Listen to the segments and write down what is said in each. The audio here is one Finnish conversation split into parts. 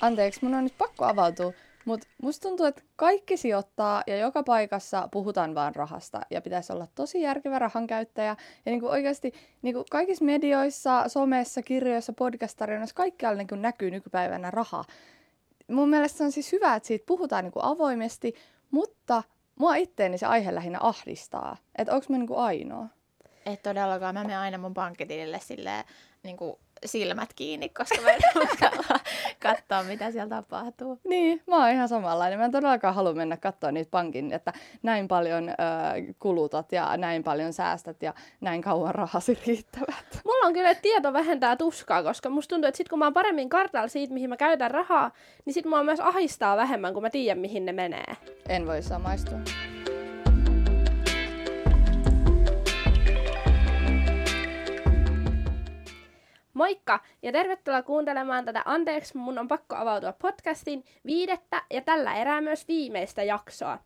Anteeksi, mun on nyt pakko avautua, mutta musta tuntuu, että kaikki sijoittaa ja joka paikassa puhutaan vaan rahasta ja pitäisi olla tosi järkevä rahankäyttäjä. Ja niin kuin oikeasti niin kuin kaikissa medioissa, somessa, kirjoissa, podcast-tarjonnassa, kaikkialla niin kuin näkyy nykypäivänä raha. Mun mielestä on siis hyvä, että siitä puhutaan niin kuin avoimesti, mutta mua itteeni se aihe lähinnä ahdistaa. Että onko mä niin kuin ainoa? Et todellakaan. Mä menen aina mun pankkitilille silleen, niin kuin silmät kiinni, koska mä en uskalla katsoa, mitä siellä tapahtuu. Niin, mä oon ihan samanlainen. Mä en todellakaan halua mennä katsoa niitä pankin, että näin paljon ö, kulutat ja näin paljon säästät ja näin kauan rahasi riittävät. Mulla on kyllä, että tieto vähentää tuskaa, koska musta tuntuu, että sit kun mä oon paremmin kartalla siitä, mihin mä käytän rahaa, niin sit mua myös ahistaa vähemmän, kun mä tiedän, mihin ne menee. En voi samaistua. Moikka ja tervetuloa kuuntelemaan tätä Anteeksi, mun on pakko avautua podcastin viidettä ja tällä erää myös viimeistä jaksoa.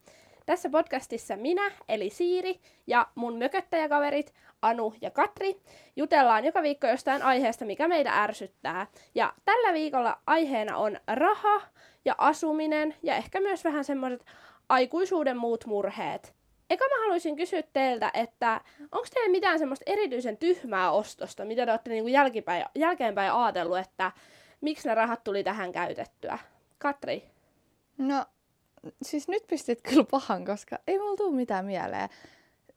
Tässä podcastissa minä, eli Siiri, ja mun mököttäjäkaverit Anu ja Katri jutellaan joka viikko jostain aiheesta, mikä meitä ärsyttää. Ja tällä viikolla aiheena on raha ja asuminen ja ehkä myös vähän semmoiset aikuisuuden muut murheet. Eka mä haluaisin kysyä teiltä, että onko teillä mitään semmoista erityisen tyhmää ostosta, mitä te olette niinku jälkipäin, jälkeenpäin ajatellut, että miksi ne rahat tuli tähän käytettyä? Katri? No, siis nyt pistit kyllä pahan, koska ei mulla tule mitään mieleen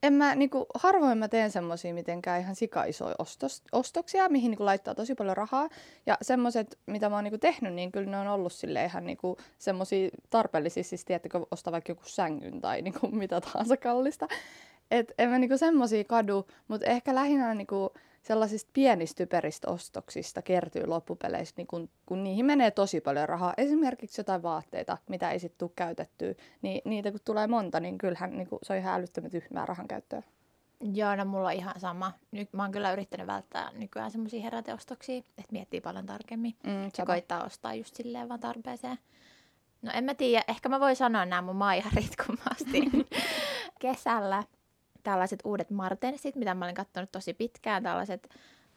en mä, niinku, harvoin mä teen semmosia mitenkään ihan sikaisoja ostos, ostoksia, mihin niinku, laittaa tosi paljon rahaa. Ja semmoset, mitä mä oon niinku, tehnyt, niin kyllä ne on ollut sille ihan niinku, semmosia tarpeellisia, siis tiedättekö, ostaa vaikka joku sängyn tai niinku, mitä tahansa kallista. Et en mä niinku, semmosia kadu, mutta ehkä lähinnä niinku, sellaisista pienistä typeristä ostoksista kertyy loppupeleissä, niin kun, kun niihin menee tosi paljon rahaa, esimerkiksi jotain vaatteita, mitä ei sitten tule käytettyä, niin niitä kun tulee monta, niin kyllähän niin kun, se on ihan älyttömän tyhmää rahan käyttöä. Joo, no mulla on ihan sama. Nyt mä oon kyllä yrittänyt välttää nykyään semmoisia heräteostoksia, että miettii paljon tarkemmin mm, ja koittaa ostaa just silleen vaan tarpeeseen. No en mä tiedä, ehkä mä voin sanoa nämä mun maiharit, kun mä ostin kesällä tällaiset uudet martensit, mitä mä olin katsonut tosi pitkään, tällaiset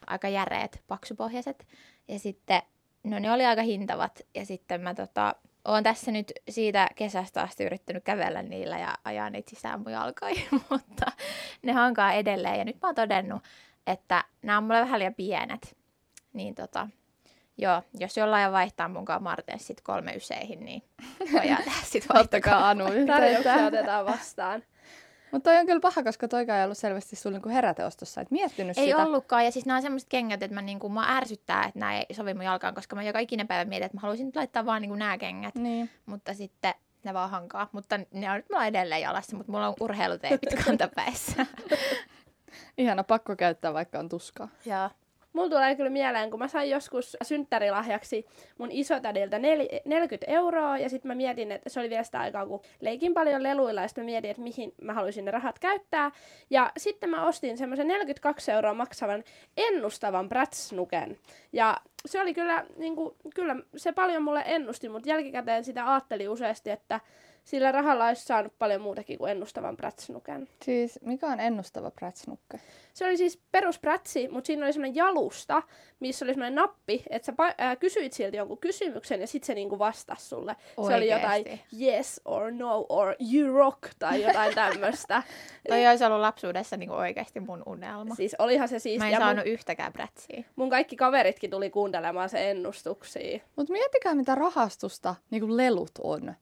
aika järeät, paksupohjaiset. Ja sitten, no ne oli aika hintavat. Ja sitten mä tota, oon tässä nyt siitä kesästä asti yrittänyt kävellä niillä ja ajaa niitä sisään mun jalkoihin, mutta ne hankaa edelleen. Ja nyt mä oon todennut, että nämä on mulle vähän liian pienet. Niin tota, joo, jos jollain vaihtaa mukaan Martenssit kolme yseihin, niin voidaan tehdä sit Ottakaa Anu Tarjouksia otetaan vastaan. Mutta toi on kyllä paha, koska toika ei ollut selvästi sulla niinku heräteostossa, et miettinyt ei sitä. Ei ollutkaan, ja siis nämä on semmoiset kengät, että mä niinku, mä ärsyttää, että nämä ei sovi mun jalkaan, koska mä joka ikinen päivä mietin, että mä haluaisin nyt laittaa vaan niinku nämä kengät. Niin. Mutta sitten ne vaan hankaa. Mutta ne on nyt mulla edelleen jalassa, mutta mulla on urheiluteipit kantapäissä. Ihana pakko käyttää, vaikka on tuskaa. Joo. Mulla tulee kyllä mieleen, kun mä sain joskus synttärilahjaksi mun isotädiltä nel- 40 euroa, ja sitten mä mietin, että se oli vielä sitä aikaa, kun leikin paljon leluilla, ja sitten mä mietin, että mihin mä haluaisin ne rahat käyttää. Ja sitten mä ostin semmoisen 42 euroa maksavan ennustavan Bratsnuken. Ja se oli kyllä, niin kuin, kyllä se paljon mulle ennusti, mutta jälkikäteen sitä ajatteli useasti, että sillä rahalla olisi saanut paljon muutakin kuin ennustavan prätsnuken. Siis mikä on ennustava prätsnukke? Se oli siis perusprätsi, mutta siinä oli semmoinen jalusta, missä oli semmoinen nappi, että sä pa- äh, kysyit siltä jonkun kysymyksen ja sitten se niinku vastasi sulle. Oikeesti? Se oli jotain yes or no or you rock tai jotain tämmöistä. Toi olisi ollut lapsuudessa niinku oikeasti mun unelma. Siis olihan se siis... Mä en saanut mun, yhtäkään prätsiä. Mun kaikki kaveritkin tuli kuuntelemaan se ennustuksia. Mutta miettikää mitä rahastusta niinku lelut on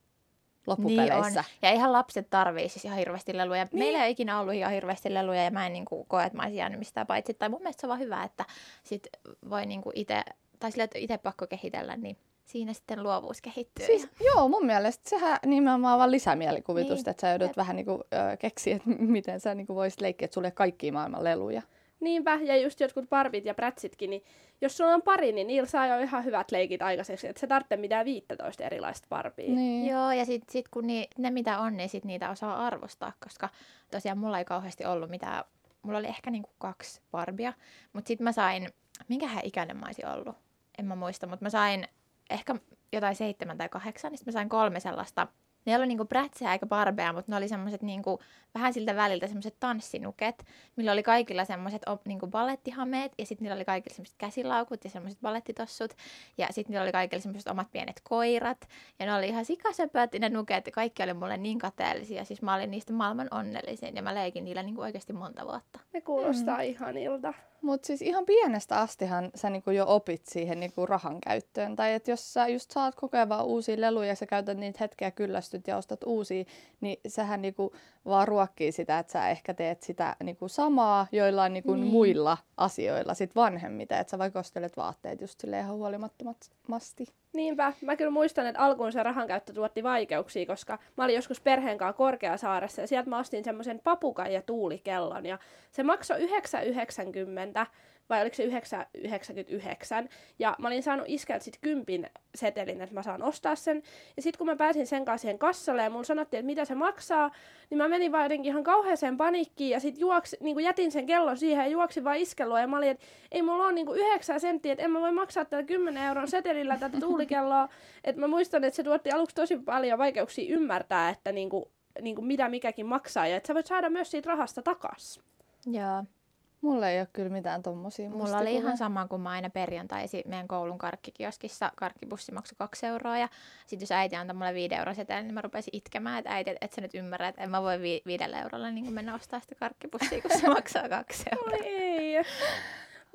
loppupeleissä. Niin on. Ja ihan lapset tarvii siis ihan hirveästi leluja. Niin. Meillä ei ikinä ollut ihan hirveästi leluja ja mä en niin kuin, koe, että mä olisin jäänyt mistään paitsi. Tai mun mielestä se on vaan hyvä, että sit voi niin kuin itse, tai sille, että itse pakko kehitellä, niin siinä sitten luovuus kehittyy. Siis, joo, mun mielestä sehän nimenomaan vaan lisämielikuvitusta, niin. että sä joudut vähän niin kuin, ö, keksiä, että miten sä niin kuin voisit leikkiä, että sulle kaikki maailman leluja. Niinpä, ja just jotkut barbit ja prätsitkin, niin jos sulla on pari, niin niillä saa jo ihan hyvät leikit aikaiseksi, että se tarvitsee mitään 15 erilaista barbia. Niin. Joo, ja sitten sit kun ni, ne mitä on, niin sit niitä osaa arvostaa, koska tosiaan mulla ei kauheasti ollut mitään, mulla oli ehkä niinku kaksi barbia, mutta sitten mä sain, minkähän ikäinen mä olisin ollut, en mä muista, mutta mä sain ehkä jotain seitsemän tai kahdeksan, niin mä sain kolme sellaista Ne oli niinku prätsejä eikä barbeja, mutta ne oli semmoiset niinku, vähän siltä väliltä semmoiset tanssinuket, millä oli kaikilla semmoiset niinku balettihameet ja sitten niillä oli kaikilla semmoiset käsilaukut ja semmoiset balettitossut ja sitten niillä oli kaikilla semmoiset omat pienet koirat ja ne oli ihan sikasöpöt ne nuket ja kaikki oli mulle niin kateellisia. Siis mä olin niistä maailman onnellisin ja mä leikin niillä niinku oikeasti monta vuotta. Ne kuulostaa mm. ihanilta. Mutta siis ihan pienestä astihan sä niinku jo opit siihen niinku rahan käyttöön. Tai että jos sä just saat kokea uusia leluja ja sä käytät niitä hetkeä kyllästyt ja ostat uusia, niin sehän niinku vaan ruokkii sitä, että sä ehkä teet sitä niinku samaa joillain niinku niin. muilla asioilla sit vanhemmita. Että sä vaikka ostelet vaatteet just silleen ihan huolimattomasti. Niinpä. Mä kyllä muistan, että alkuun se rahankäyttö tuotti vaikeuksia, koska mä olin joskus perheen kanssa Korkeasaaressa ja sieltä mä ostin semmoisen papukan ja tuulikellon ja se maksoi 9,90 vai oliko se 9,99. Ja mä olin saanut iskeltä sitten kympin setelin, että mä saan ostaa sen. Ja sitten kun mä pääsin sen kanssa siihen kassalle ja mulla sanottiin, että mitä se maksaa, niin mä menin vaan jotenkin ihan kauheeseen panikkiin ja sitten juoksi, niin jätin sen kellon siihen ja juoksin vaan iskelua. Ja mä olin, että ei mulla ole niin 9 senttiä, että en mä voi maksaa tällä 10 euron setelillä tätä tuulikelloa. että mä muistan, että se tuotti aluksi tosi paljon vaikeuksia ymmärtää, että niin kuin, niin kuin mitä mikäkin maksaa ja että sä voit saada myös siitä rahasta takas. Joo. Mulla ei ole kyllä mitään tommosia Mulla oli ihan sama kuin mä aina perjantaisin meidän koulun karkkikioskissa. Karkkibussi maksoi kaksi euroa ja sitten jos äiti antoi mulle viiden euroa setelin, niin mä rupesin itkemään, että äiti, et sä nyt ymmärrä, että en mä voi vi- viidellä eurolla niin mennä ostaa sitä karkkibussia, kun se maksaa kaksi euroa. ei.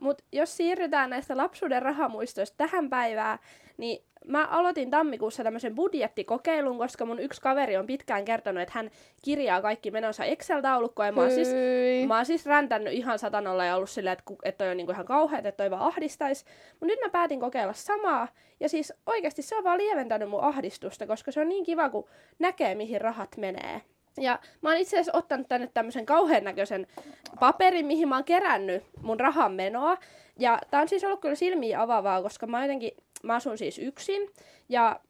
Mutta jos siirrytään näistä lapsuuden rahamuistoista tähän päivään, niin mä aloitin tammikuussa tämmöisen budjettikokeilun, koska mun yksi kaveri on pitkään kertonut, että hän kirjaa kaikki menonsa Excel-taulukkoon. Ja mä oon, siis, mä oon siis räntännyt ihan satanolla ja ollut silleen, että, että toi on niinku ihan kauheat, että toi vaan ahdistaisi. Mutta nyt mä päätin kokeilla samaa. Ja siis oikeasti se on vaan lieventänyt mun ahdistusta, koska se on niin kiva, kun näkee, mihin rahat menee. Ja mä oon itse asiassa ottanut tänne tämmöisen kauhean näköisen paperin, mihin mä oon kerännyt mun rahan menoa. Ja tää on siis ollut kyllä silmiä avaavaa, koska mä jotenkin mä asun siis yksin ja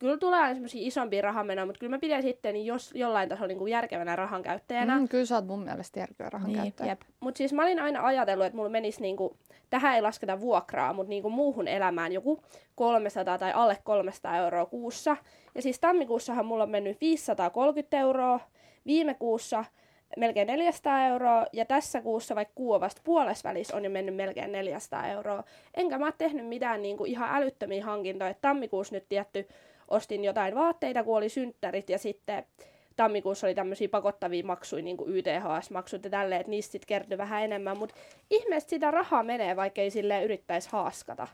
kyllä tulee aina semmoisia isompia rahamenoja, mutta kyllä mä pidän sitten jos jollain tasolla niin kuin järkevänä rahan käyttäjänä. Mm, kyllä sä oot mun mielestä järkevä rahan niin, käyttäjä. Mutta siis mä olin aina ajatellut, että mulla menisi niin kuin, tähän ei lasketa vuokraa, mutta niin kuin muuhun elämään joku 300 tai alle 300 euroa kuussa. Ja siis tammikuussahan mulla on mennyt 530 euroa, viime kuussa melkein 400 euroa, ja tässä kuussa, vaikka kuu on vasta puolesvälissä, on jo mennyt melkein 400 euroa. Enkä mä oon tehnyt mitään niin kuin ihan älyttömiä hankintoja. Tammikuussa nyt tietty ostin jotain vaatteita, kun oli synttärit, ja sitten tammikuussa oli tämmöisiä pakottavia maksuja, niin kuin YTHS-maksut ja tälleen, että niistä sitten kertyi vähän enemmän, mutta ihmeesti sitä rahaa menee, vaikka ei silleen yrittäisi haaskata.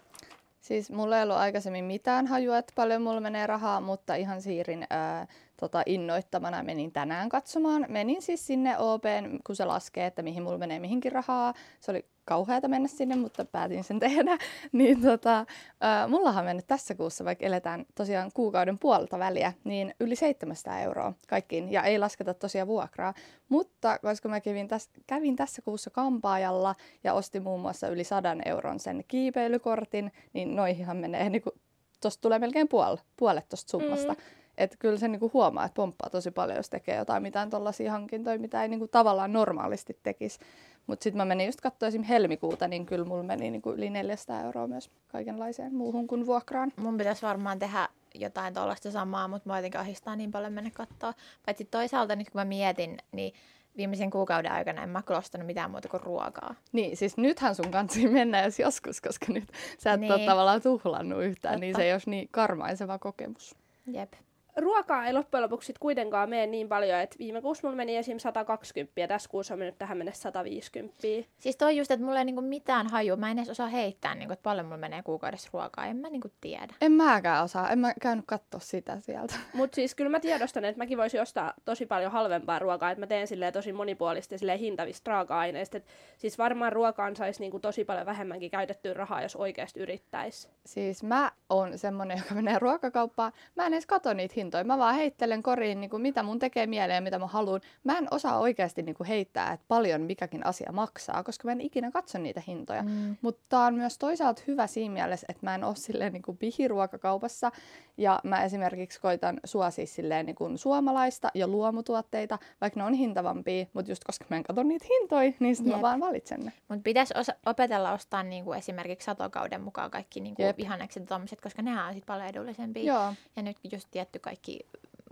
Siis mulla ei ollut aikaisemmin mitään hajua, että paljon mulla menee rahaa, mutta ihan siirin ää, tota, innoittamana menin tänään katsomaan. Menin siis sinne OPen, kun se laskee, että mihin mulla menee mihinkin rahaa. Se oli kauheata mennä sinne, mutta päätin sen tehdä. niin tota, äh, mullahan on mennyt tässä kuussa, vaikka eletään tosiaan kuukauden puolta väliä, niin yli 700 euroa kaikkiin. Ja ei lasketa tosiaan vuokraa. Mutta koska mä kävin, täs, kävin tässä kuussa kampaajalla ja ostin muun muassa yli 100 euron sen kiipeilykortin, niin noihinhan menee, niin tuosta tulee melkein puol, puolet tuosta summasta. Mm. Että kyllä se niinku huomaa, että pomppaa tosi paljon, jos tekee jotain mitään tuollaisia hankintoja, mitä ei niinku tavallaan normaalisti tekisi. Mutta sitten mä menin just katsoa esimerkiksi helmikuuta, niin kyllä mulla meni niinku yli 400 euroa myös kaikenlaiseen muuhun kuin vuokraan. Mun pitäisi varmaan tehdä jotain tuollaista samaa, mutta mä jotenkin ahistaa niin paljon mennä katsoa. Paitsi toisaalta nyt kun mä mietin, niin viimeisen kuukauden aikana en mä kyllä ostanut mitään muuta kuin ruokaa. Niin, siis nythän sun kanssa mennä jos joskus, koska nyt sä et niin. ole tavallaan tuhlannut yhtään, Totta. niin se ei olisi niin karmaiseva kokemus. Jep ruokaa ei loppujen lopuksi kuitenkaan mene niin paljon, että viime kuussa mulla meni esim. 120 ja tässä kuussa on mennyt tähän mennessä 150. Siis toi just, että mulla ei niinku mitään haju. Mä en edes osaa heittää, niinku, että paljon mulla menee kuukaudessa ruokaa. En mä niinku tiedä. En mäkään osaa. En mä käynyt katsoa sitä sieltä. Mut siis kyllä mä tiedostan, että mäkin voisin ostaa tosi paljon halvempaa ruokaa. Että mä teen silleen tosi monipuolista ja silleen hintavista raaka-aineista. Et siis varmaan ruokaan saisi niinku tosi paljon vähemmänkin käytettyä rahaa, jos oikeasti yrittäisi. Siis mä oon semmonen, joka menee ruokakauppaan. Mä en edes katso niitä hintoja. Mä vaan heittelen koriin, niin kuin mitä mun tekee mieleen ja mitä mä haluan. Mä en osaa oikeasti niin kuin heittää, että paljon mikäkin asia maksaa, koska mä en ikinä katso niitä hintoja. Mm. Mutta on myös toisaalta hyvä siinä mielessä, että mä en ole silleen niin kuin pihiruokakaupassa. Ja mä esimerkiksi koitan suosia silleen niin kuin suomalaista ja luomutuotteita, vaikka ne on hintavampia, mutta just koska mä en katso niitä hintoja, niin sitten mä vaan valitsen ne. Mutta pitäisi osa- opetella ostaa niin kuin esimerkiksi satokauden mukaan kaikki niin kuin vihannekset ja tommoset, koska nehän on sitten paljon edullisempia. Joo. Ja nyt just tietty kaikki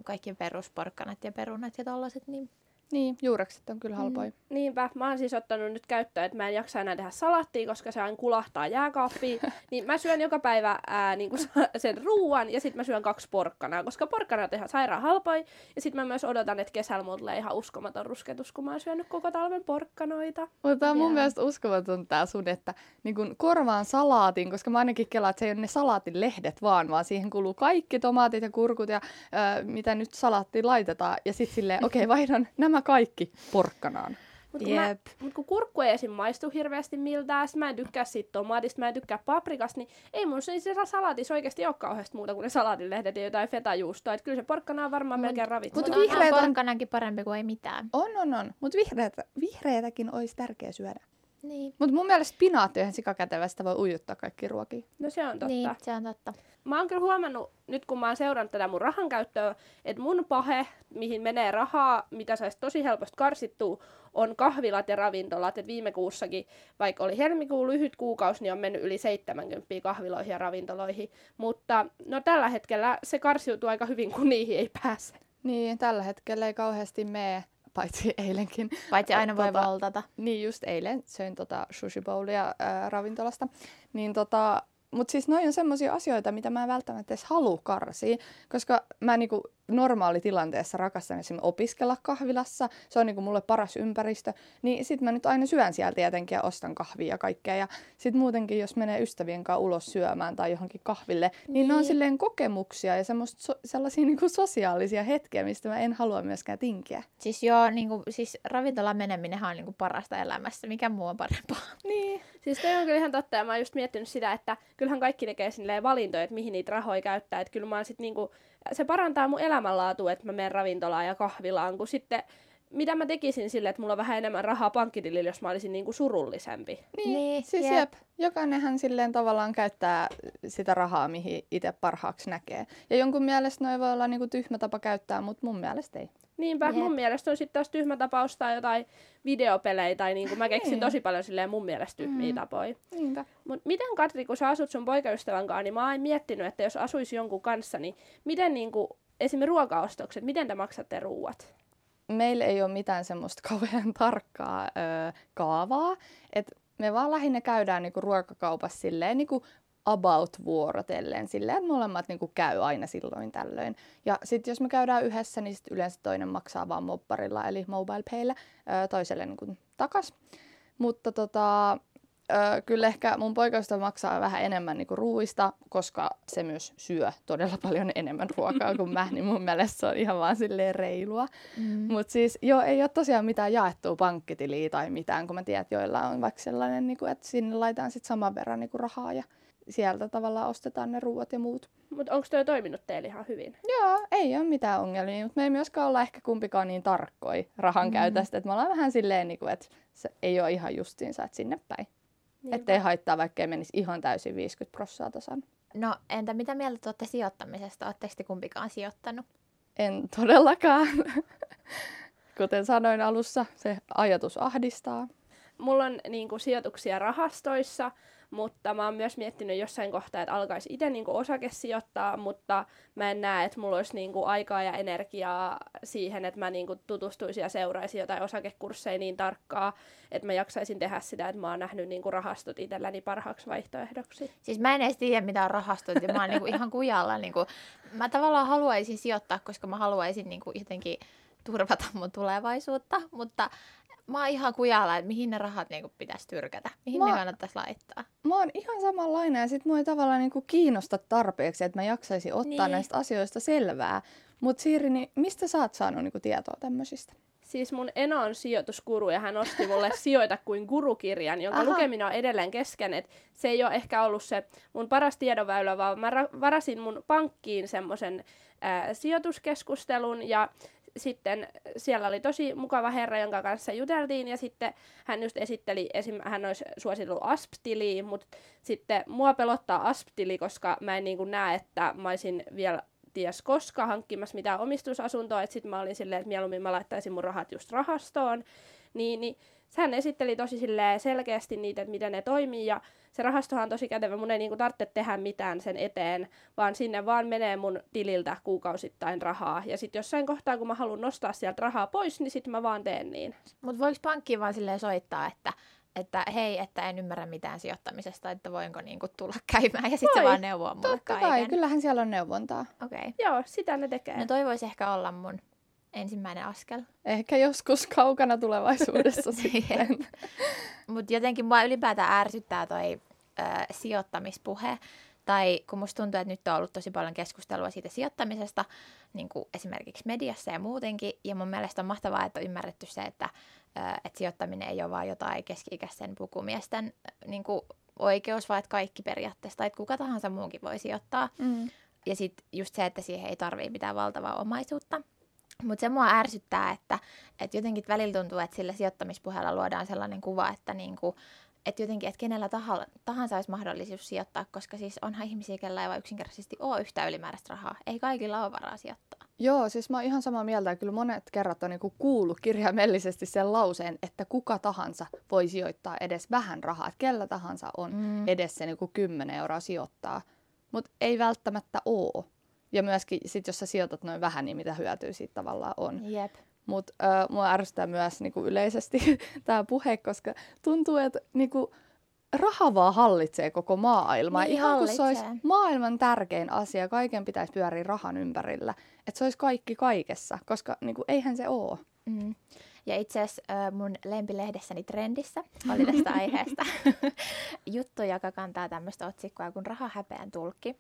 kaikki perusporkkanat ja perunat ja tollaset, niin Niin, juurekset on kyllä halpoja. Mm. Niinpä, mä oon siis ottanut nyt käyttöön, että mä en jaksa enää tehdä salattia, koska se aina kulahtaa jääkaappiin. niin mä syön joka päivä ää, niin sen ruuan ja sitten mä syön kaksi porkkanaa, koska porkkanat on ihan sairaan halpoja. Ja sitten mä myös odotan, että kesällä mulla tulee ihan uskomaton rusketus, kun mä oon syönyt koko talven porkkanoita. Mutta tää on mun mielestä uskomaton tää sun, että niin kun korvaan salaatin, koska mä ainakin kelaan, että se ei ole ne salaatin lehdet vaan, vaan siihen kuuluu kaikki tomaatit ja kurkut ja ö, mitä nyt salaattiin laitetaan. Ja sitten silleen, okei, okay, vaihdan nämä kaikki porkkanaan. Mutta kun, Jep. mut kun kurkku ei esim. maistu hirveästi miltään, mä en tykkää siitä tomaatista, mä en tykkää paprikasta, niin ei mun se se salaatissa oikeasti ole kauheasti muuta kuin ne salaatinlehdet ja jotain fetajuustoa. Että kyllä se porkkana on varmaan Mut- melkein mut mutta vihreät vihreät on- porkkanankin parempi kuin ei mitään. On, on, on. Mutta vihreätä, vihreätäkin olisi tärkeä syödä. Niin. Mutta mun mielestä spinaatti on ihan sikakätevästä, voi ujuttaa kaikki ruokia. No se on totta. Niin, se on totta. Mä oon kyllä huomannut, nyt kun mä oon seurannut tätä mun rahan käyttöä, että mun pahe, mihin menee rahaa, mitä saisi tosi helposti karsittua, on kahvilat ja ravintolat. Et viime kuussakin, vaikka oli helmikuun lyhyt kuukausi, niin on mennyt yli 70 kahviloihin ja ravintoloihin. Mutta no tällä hetkellä se karsiutuu aika hyvin, kun niihin ei pääse. Niin, tällä hetkellä ei kauheasti mene, paitsi eilenkin. Paitsi aina voi Tota, valtata. Niin just eilen söin tota sushi bowlia ää, ravintolasta. Niin tota, mutta siis noin on semmoisia asioita, mitä mä en välttämättä edes halua karsia, koska mä niinku normaalitilanteessa rakastan esimerkiksi opiskella kahvilassa. Se on niinku mulle paras ympäristö. Niin sit mä nyt aina syön sieltä tietenkin ja ostan kahvia ja kaikkea. Ja sit muutenkin, jos menee ystävien kanssa ulos syömään tai johonkin kahville, niin, niin. ne on Niin. silleen kokemuksia ja semmoista so- sellaisia niinku sosiaalisia hetkiä, mistä mä en halua myöskään tinkiä. Siis joo, niin kuin, siis ravintolan meneminenhän on niin kuin parasta elämässä. Mikä muu on parempaa? Niin. Siis toi on kyllä ihan totta, ja mä oon just miettinyt sitä, että kyllähän kaikki tekee valintoja, että mihin niitä rahoja käyttää. Että kyllä mä oon sit niinku, se parantaa mun elämänlaatua, että mä menen ravintolaan ja kahvilaan, kun sitten mitä mä tekisin sille, että mulla on vähän enemmän rahaa pankkitilillä, jos mä olisin niinku surullisempi. Niin, Niin, siis jep. jep. Jokainenhan silleen tavallaan käyttää sitä rahaa, mihin itse parhaaksi näkee. Ja jonkun mielestä noin voi olla niinku tyhmä tapa käyttää, mutta mun mielestä ei. Niinpä, Jep. mun mielestä on sitten taas tyhmä tapa ostaa jotain videopelejä, tai niinku mä keksin Niin. tosi paljon silleen mun mielestä tyhmiä Mm. tapoja. Niinpä. Mut miten Katri, kun sä asut sun poikaystävän kanssa, niin mä oon miettinyt, että jos asuisi jonkun kanssa, niin miten niinku, esimerkiksi ruokaostokset, miten te maksatte ruuat? Meillä ei ole mitään semmoista kauhean tarkkaa ö, kaavaa. Et me vaan lähinnä käydään niinku ruokakaupassa silleen niinku about vuorotellen silleen, että molemmat niinku käy aina silloin tällöin. Ja sitten jos me käydään yhdessä, niin sit yleensä toinen maksaa vaan mobbarilla eli mobile payllä toiselle niinku takas. Mutta tota, ö, kyllä ehkä mun poikaystävä maksaa vähän enemmän niinku ruuista, koska se myös syö todella paljon enemmän ruokaa kuin mä, niin mun mielestä se on ihan vaan silleen reilua. Mm. Mutta siis joo, ei ole tosiaan mitään jaettua pankkitiliä tai mitään, kun mä tiedän, että joilla on vaikka sellainen, niin kuin, että sinne laitetaan sitten saman verran niin kuin rahaa ja sieltä tavallaan ostetaan ne ruuat ja muut. Mutta onko toi toiminut teille ihan hyvin? Joo, ei ole mitään ongelmia, mutta me ei myöskään olla ehkä kumpikaan niin tarkkoja rahan Mm. käytöstä, että me ollaan vähän silleen, niin kuin, että se ei ole ihan justiinsa, että sinne päin. Niinpä. Ettei haittaa, vaikka ei menisi ihan täysin 50 prossaa tasan. No entä mitä mieltä te olette sijoittamisesta? Oletteko te kumpikaan sijoittanut? En todellakaan. Kuten sanoin alussa, se ajatus ahdistaa. Mulla on niinku, sijoituksia rahastoissa, mutta mä oon myös miettinyt jossain kohtaa, että alkaisi itse niinku, osakesijoittaa, mutta mä en näe, että mulla olisi niinku, aikaa ja energiaa siihen, että mä niinku, tutustuisin ja seuraisin jotain osakekursseja niin tarkkaa, että mä jaksaisin tehdä sitä, että mä oon nähnyt niinku, rahastot itselläni parhaaksi vaihtoehdoksi. Siis mä en edes tiedä, mitä on rahastot, ja mä oon niinku ihan kujalla. Niinku, mä tavallaan haluaisin sijoittaa, koska mä haluaisin niinku jotenkin turvata mun tulevaisuutta, mutta mä oon ihan kujalla, että mihin ne rahat niinku pitäisi tyrkätä. Mihin Mä- ne kannattaisi laittaa. Mä oon ihan samanlainen ja sit mua ei tavallaan niinku kiinnosta tarpeeksi, että mä jaksaisin ottaa Niin. näistä asioista selvää. Mut Siiri, niin mistä sä oot saanut niinku tietoa tämmöisistä? Siis mun eno on sijoituskuru ja hän osti mulle Sijoita kuin gurukirjan, jonka Aha. lukeminen on edelleen kesken. Et se ei ole ehkä ollut se mun paras tiedonväylä, vaan mä ra- varasin mun pankkiin semmoisen sijoituskeskustelun ja sitten siellä oli tosi mukava herra, jonka kanssa juteltiin ja sitten hän just esitteli, esim. hän olisi suositellut ASP-tiliä, mutta sitten mua pelottaa ASP-tili, koska mä en niin kuin näe, että mä olisin vielä ties koska hankkimassa mitään omistusasuntoa, että sitten mä olin silleen, että mieluummin mä laittaisin mun rahat just rahastoon, niin, niin sehän esitteli tosi selkeästi niitä, että miten ne toimii ja se rahastohan on tosi kätevä. Mun ei niinku tarvitse tehdä mitään sen eteen, vaan sinne vaan menee mun tililtä kuukausittain rahaa. Ja sitten jossain kohtaa, kun mä haluan nostaa sieltä rahaa pois, niin sitten mä vaan teen niin. Mutta voiko pankki vaan silleen soittaa, että että hei, että en ymmärrä mitään sijoittamisesta, että voinko niinku tulla käymään ja sitten se vaan neuvoo mulle Totta kaiken. kai, kyllähän siellä on neuvontaa. Okei. Okay. Joo, sitä ne tekee. No toi voisi ehkä olla mun ensimmäinen askel. Ehkä joskus kaukana tulevaisuudessa sitten. Mutta jotenkin mua ylipäätään ärsyttää toi ö, sijoittamispuhe. Tai kun musta tuntuu, että nyt on ollut tosi paljon keskustelua siitä sijoittamisesta, niin kuin esimerkiksi mediassa ja muutenkin. Ja mun mielestä on mahtavaa, että on ymmärretty se, että, että sijoittaminen ei ole vain jotain keski-ikäisten pukumiesten niin kuin oikeus, vaan että kaikki periaatteessa, tai että kuka tahansa muukin voi sijoittaa. Mm. Ja sitten just se, että siihen ei tarvitse mitään valtavaa omaisuutta. Mutta se mua ärsyttää, että, että jotenkin välillä tuntuu, että sillä sijoittamispuheella luodaan sellainen kuva, että niinku, että jotenkin, että kenellä tahansa olisi mahdollisuus sijoittaa, koska siis onhan ihmisiä, kellä ei vaan yksinkertaisesti ole yhtä ylimääräistä rahaa. Ei kaikilla ole varaa sijoittaa. Joo, siis mä oon ihan samaa mieltä. Ja kyllä monet kerrat on niinku kuullut kirjaimellisesti sen lauseen, että kuka tahansa voi sijoittaa edes vähän rahaa. Että kellä tahansa on mm. edes se niinku 10 euroa sijoittaa. Mutta ei välttämättä oo. Ja myöskin sit, jos sä sijoitat noin vähän, niin mitä hyötyä siitä tavallaan on. Jep. Mutta äh, mua ärsyttää myös niinku yleisesti tämä puhe, koska tuntuu, että niinku, raha vaan hallitsee koko maailmaa. Niin Ihan kuin se olisi maailman tärkein asia, kaiken pitäisi pyöriä rahan ympärillä. Että se olisi kaikki kaikessa, koska niinku, eihän se ole. Mm. Ja itse asiassa mun lempilehdessäni Trendissä oli tästä aiheesta juttu, joka kantaa tämmöistä otsikkoa kuin Raha häpeän tulkki.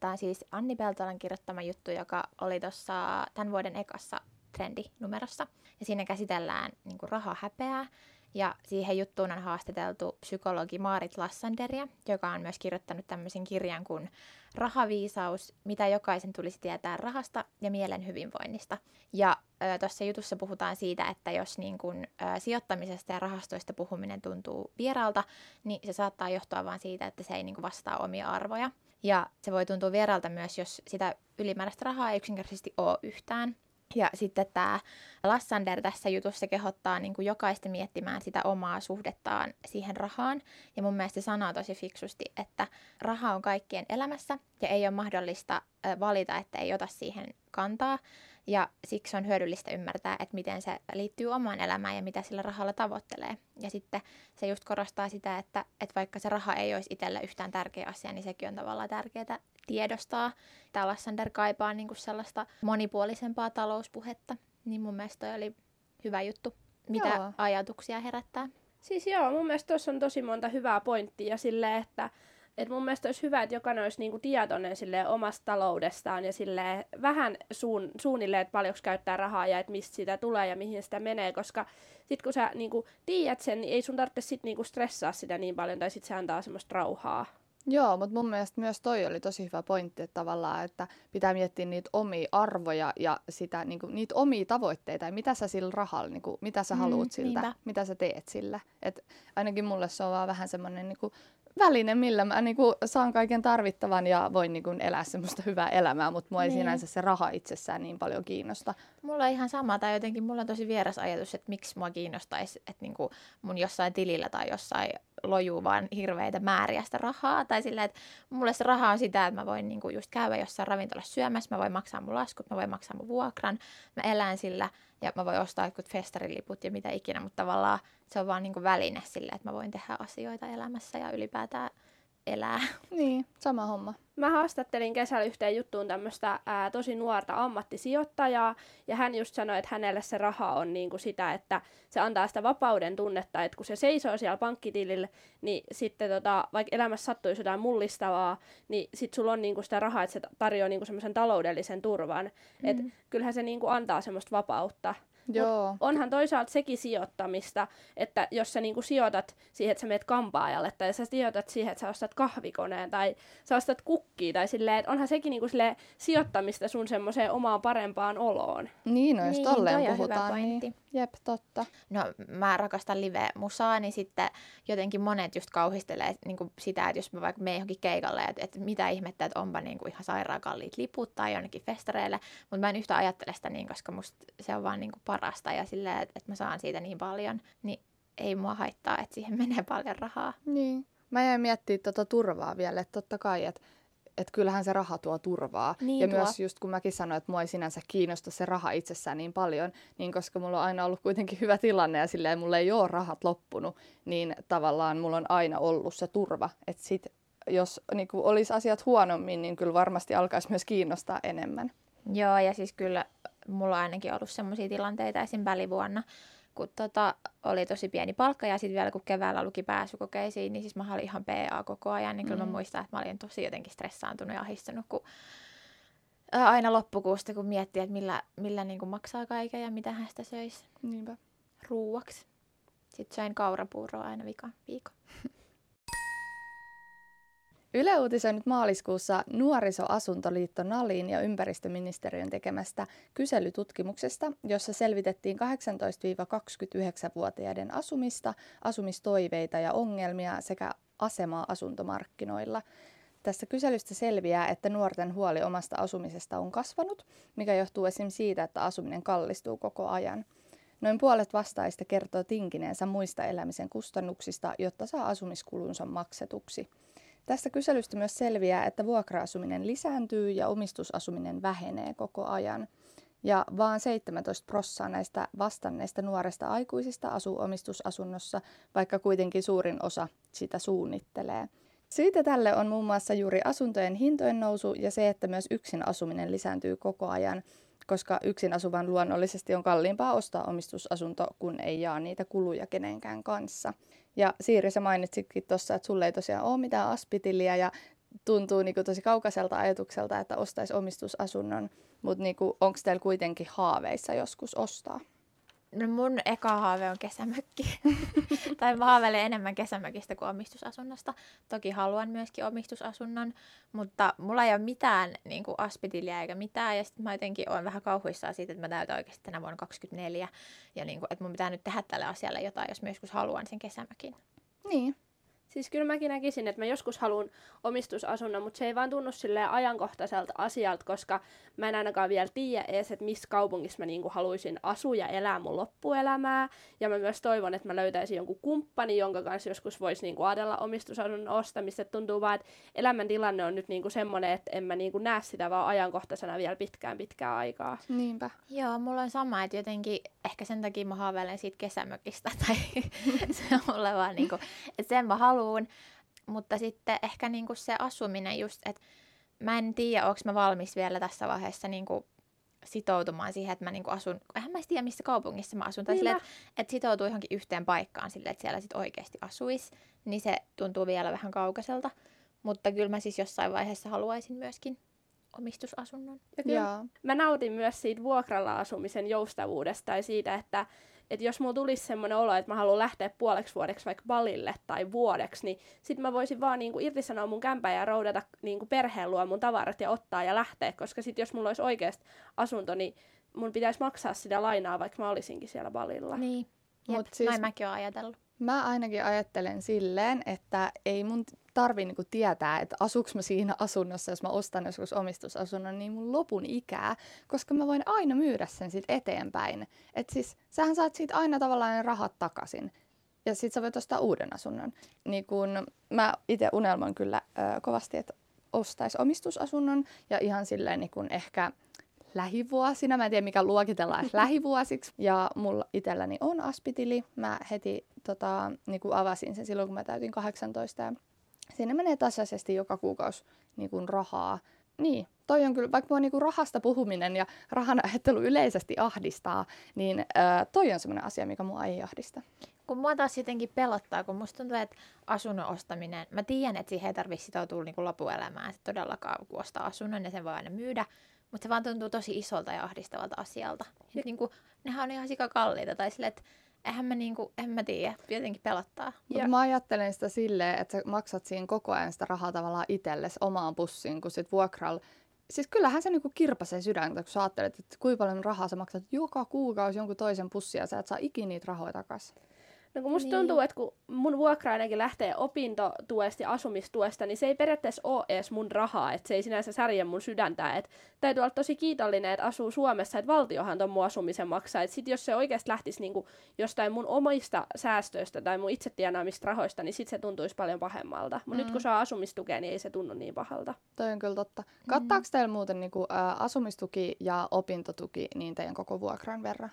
Tämä on siis Anni Peltolan kirjoittama juttu, joka oli tuossa tämän vuoden ekassa trendinumerossa. Ja siinä käsitellään niin kuin raha häpeää. Ja siihen juttuun on haastateltu psykologi Maarit Lassanderia, joka on myös kirjoittanut tämmöisen kirjan kuin Rahaviisaus, mitä jokaisen tulisi tietää rahasta ja mielen hyvinvoinnista. Ja tuossa jutussa puhutaan siitä, että jos niin kun, ö, sijoittamisesta ja rahastoista puhuminen tuntuu vieraalta, niin se saattaa johtua vain siitä, että se ei niin vastaa omia arvoja. Ja se voi tuntua vieraalta myös, jos sitä ylimääräistä rahaa ei yksinkertaisesti ole yhtään. Ja sitten tämä Lassander tässä jutussa kehottaa niin kuin jokaista miettimään sitä omaa suhdettaan siihen rahaan. Ja mun mielestä se sanoo tosi fiksusti, että raha on kaikkien elämässä ja ei ole mahdollista valita, että ei ota siihen kantaa. Ja siksi on hyödyllistä ymmärtää, että miten se liittyy omaan elämään ja mitä sillä rahalla tavoittelee. Ja sitten se just korostaa sitä, että, että vaikka se raha ei olisi itsellä yhtään tärkeä asia, niin sekin on tavallaan tärkeää tiedostaa. Tämä Lassander kaipaa niin kuin sellaista monipuolisempaa talouspuhetta. Niin mun mielestä toi oli hyvä juttu. Mitä joo. ajatuksia herättää? Siis joo, mun mielestä tuossa on tosi monta hyvää pointtia silleen, että et mun mielestä olisi hyvä, että jokainen olisi niinku tietoinen sille omasta taloudestaan ja sille vähän suun, suunnilleen, että paljonko käyttää rahaa ja että mistä sitä tulee ja mihin sitä menee, koska sitten kun sä niinku tiedät sen, niin ei sun tarvitse sit niinku stressaa sitä niin paljon tai sitten se antaa semmoista rauhaa. Joo, mutta mun mielestä myös toi oli tosi hyvä pointti, että tavallaan, että pitää miettiä niitä omia arvoja ja sitä, niinku, niitä omia tavoitteita ja mitä sä sillä rahalla, niinku, mitä sä mm, haluat siltä, niinpä. mitä sä teet sillä. Et ainakin mulle se on vaan vähän semmoinen niinku, väline, millä mä niin kuin, saan kaiken tarvittavan ja voin niin kuin, elää semmoista hyvää elämää, mutta mua ei niin. sinänsä se raha itsessään niin paljon kiinnosta. Mulla on ihan sama, tai jotenkin mulla on tosi vieras ajatus, että miksi mua kiinnostaisi, että niin kuin mun jossain tilillä tai jossain lojuu vaan hirveitä määriä sitä rahaa. Tai silleen, että mulle se raha on sitä, että mä voin niin kuin just käydä jossain ravintolassa syömässä, mä voin maksaa mun laskut, mä voin maksaa mun vuokran, mä elän sillä ja mä voin ostaa jotkut festariliput ja mitä ikinä, mutta tavallaan se on vaan niin kuin väline sille, että mä voin tehdä asioita elämässä ja ylipäätään elää. Niin, sama homma. Mä haastattelin kesällä yhteen juttuun tämmöistä tosi nuorta ammattisijoittajaa, ja hän just sanoi, että hänelle se raha on niinku sitä, että se antaa sitä vapauden tunnetta, että kun se seisoo siellä pankkitilillä, niin sitten tota, vaikka elämässä sattuisi jotain mullistavaa, niin sit sulla on niinku sitä rahaa, että se tarjoaa niinku semmoisen taloudellisen turvan. Mm. Et kyllähän se niinku antaa semmoista vapautta. Joo. onhan toisaalta sekin sijoittamista, että jos sä niinku sijoitat siihen, että sä meet kampaajalle, tai sä sijoitat siihen, että sä ostat kahvikoneen, tai sä ostat kukkia, tai silleen, että onhan sekin niinku silleen sijoittamista sun semmoiseen omaan parempaan oloon. Niin, no jos niin, tolleen puhutaan, niin jep, totta. No mä rakastan live-musaa, niin sitten jotenkin monet just kauhistelee niin kuin sitä, että jos mä vaikka menen johonkin keikalle, että, että mitä ihmettä, että onpa niin kuin ihan sairaan kalliit liput tai jonnekin festareille, mutta mä en yhtään ajattele sitä niin, koska musta se on vaan niin kuin parasta ja silleen, että, että mä saan siitä niin paljon, niin ei mua haittaa, että siihen menee paljon rahaa. Niin. Mä jäin miettimään tuota turvaa vielä, että totta kai, että et kyllähän se raha tuo turvaa. Niin ja tuo. myös just kun mäkin sanoin, että mua ei sinänsä kiinnosta se raha itsessään niin paljon, niin koska mulla on aina ollut kuitenkin hyvä tilanne ja silleen mulla ei ole rahat loppunut, niin tavallaan mulla on aina ollut se turva. Että sit jos niin olisi asiat huonommin, niin kyllä varmasti alkaisi myös kiinnostaa enemmän. Joo, ja siis kyllä mulla on ainakin ollut sellaisia tilanteita esim. välivuonna, kun tota, oli tosi pieni palkka ja sitten vielä kun keväällä luki pääsykokeisiin, niin siis mä olin ihan PA koko ajan, niin kyllä mä Mm. muistan, että mä olin tosi jotenkin stressaantunut ja ahdistunut, kun aina loppukuusta, kun miettii, että millä, millä niin kuin maksaa kaiken ja mitä hän sitä söisi Niinpä. ruuaksi. Sitten söin kaurapuuroa aina vika viikon. Yle uutisoi nyt maaliskuussa Nuorisoasuntoliitto NALin ja ympäristöministeriön tekemästä kyselytutkimuksesta, jossa selvitettiin 18-29-vuotiaiden asumista, asumistoiveita ja ongelmia sekä asemaa asuntomarkkinoilla. Tästä kyselystä selviää, että nuorten huoli omasta asumisesta on kasvanut, mikä johtuu esim. siitä, että asuminen kallistuu koko ajan. Noin puolet vastaajista kertoo tinkineensä muista elämisen kustannuksista, jotta saa asumiskulunsa maksetuksi. Tästä kyselystä myös selviää, että vuokra-asuminen lisääntyy ja omistusasuminen vähenee koko ajan. Ja vaan 17 prossaa näistä vastanneista nuoresta aikuisista asuu omistusasunnossa, vaikka kuitenkin suurin osa sitä suunnittelee. Syitä tälle on muun muassa juuri asuntojen hintojen nousu ja se, että myös yksin asuminen lisääntyy koko ajan, koska yksin asuvan luonnollisesti on kalliimpaa ostaa omistusasunto, kun ei jaa niitä kuluja kenenkään kanssa. Ja Siiri, sä mainitsitkin tuossa, että sulle ei tosiaan ole mitään aspitiliä ja tuntuu niinku tosi kaukaiselta ajatukselta, että ostaisi omistusasunnon, mutta niinku, onko teillä kuitenkin haaveissa joskus ostaa? No mun eka haave on kesämökki. tai mä haaveilen enemmän kesämökistä kuin omistusasunnosta. Toki haluan myöskin omistusasunnon, mutta mulla ei ole mitään niin kuin aspitilia eikä mitään. Ja sitten mä jotenkin olen vähän kauhuissaan siitä, että mä täytän oikeasti tänä vuonna 24. Ja niin kuin, että mun pitää nyt tehdä tälle asialle jotain, jos joskus haluan sen kesämökin. Niin. Siis kyllä mäkin näkisin, että mä joskus haluan omistusasunnon, mutta se ei vaan tunnu silleen ajankohtaiselta asialta, koska mä en ainakaan vielä tiedä edes, että missä kaupungissa mä niinku haluaisin asua ja elää mun loppuelämää. Ja mä myös toivon, että mä löytäisin jonkun kumppani, jonka kanssa joskus voisi niinku ajatella omistusasunnon ostamista. Tuntuu vaan, että elämäntilanne on nyt niinku semmoinen, että en mä niinku näe sitä vaan ajankohtaisena vielä pitkään pitkään aikaa. Niinpä. Joo, mulla on sama, että jotenkin ehkä sen takia mä haaveilen siitä kesämökistä. Tai se on mulle vaan niinku, että sen mä haluun. Mutta sitten ehkä niinku se asuminen just, että mä en tiedä, onko mä valmis vielä tässä vaiheessa niinku sitoutumaan siihen, että mä niinku asun, eihän mä tiedä, missä kaupungissa mä asun. Tai Niin silleen, että, että sitoutuu johonkin yhteen paikkaan silleen, että siellä sit oikeasti asuisi. Niin se tuntuu vielä vähän kaukaiselta. Mutta kyllä mä siis jossain vaiheessa haluaisin myöskin omistusasunnon. Ja kyllä Joo. mä nautin myös siitä vuokralla asumisen joustavuudesta ja siitä, että, että jos mulla tulisi semmoinen olo, että mä haluan lähteä puoleksi vuodeksi vaikka balille tai vuodeksi, niin sit mä voisin vaan niinku irtisanoa mun kämpää ja roudata niinku perheen luo mun tavarat ja ottaa ja lähteä, koska sit jos mulla olisi oikeasti asunto, niin mun pitäisi maksaa sitä lainaa, vaikka mä olisinkin siellä balilla. Niin. Jep, Mut siis... siis- Noin mäkin olen ajatellut. Mä ainakin ajattelen silleen, että ei mun tarvi niinku tietää, että asuks mä siinä asunnossa, jos mä ostan joskus omistusasunnon, niin mun lopun ikää, koska mä voin aina myydä sen sit eteenpäin. Et siis sähän saat siitä aina tavallaan ne rahat takaisin. Ja sit sä voit ostaa uuden asunnon. Niin kun mä itse unelmoin kyllä ö, kovasti, että ostais omistusasunnon ja ihan silleen niin kun ehkä lähivuosina. Mä en tiedä, mikä luokitellaan lähivuosiksi. Ja mulla itselläni on aspitili. Mä heti tota, niin kuin avasin sen silloin, kun mä täytin 18. Sinne menee tasaisesti joka kuukausi niin kuin rahaa. Niin, toi on kyllä, vaikka mua niin kuin rahasta puhuminen ja rahan ajattelu yleisesti ahdistaa, niin ää, toi on semmoinen asia, mikä mua ei ahdista. Kun mua taas jotenkin pelottaa, kun musta tuntuu, että asunnon ostaminen, mä tiedän, että siihen ei tarvitse sitoutua niin lopuelämään, se todellakaan, kun ostaa asunnon ja sen voi aina myydä, mutta se vaan tuntuu tosi isolta ja ahdistavalta asialta. Ja niin kuin, nehän on ihan sikakalliita, tai sille, että eihän mä, niin kuin, en mä tiedä, jotenkin pelottaa. Mutta mä ajattelen sitä silleen, että sä maksat siinä koko ajan sitä rahaa tavallaan itsellesi omaan pussiin, kun sit vuokralla Siis kyllähän se niinku kirpasee sydäntä, kun sä ajattelet, että kuinka paljon rahaa sä maksat joka kuukausi jonkun toisen pussia ja sä et saa ikinä niitä rahoja takaisin. No kun musta Niin. tuntuu, että kun mun vuokra ainakin lähtee opintotuesta ja asumistuesta, niin se ei periaatteessa ole edes mun rahaa, että se ei sinänsä särje mun sydäntä. Et täytyy olla tosi kiitollinen, että asuu Suomessa, että valtiohan ton mun asumisen maksaa. Et sit jos se oikeasti lähtisi niinku jostain mun omista säästöistä tai mun itse tienaamista rahoista, niin sit se tuntuisi paljon pahemmalta. Mutta mm. nyt kun saa asumistukea, niin ei se tunnu niin pahalta. Toi on kyllä totta. Kattaako teillä muuten niinku, ä, asumistuki ja opintotuki niin teidän koko vuokran verran?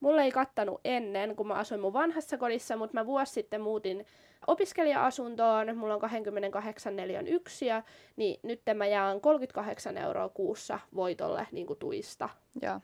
Mulla ei kattanut ennen, kun mä asuin mun vanhassa kodissa, mutta mä vuosi sitten muutin opiskelija-asuntoon. Mulla on 28 neliön yksiö, niin nyt mä jaan 38 euroa kuussa voitolle niin kuin tuista. Joo.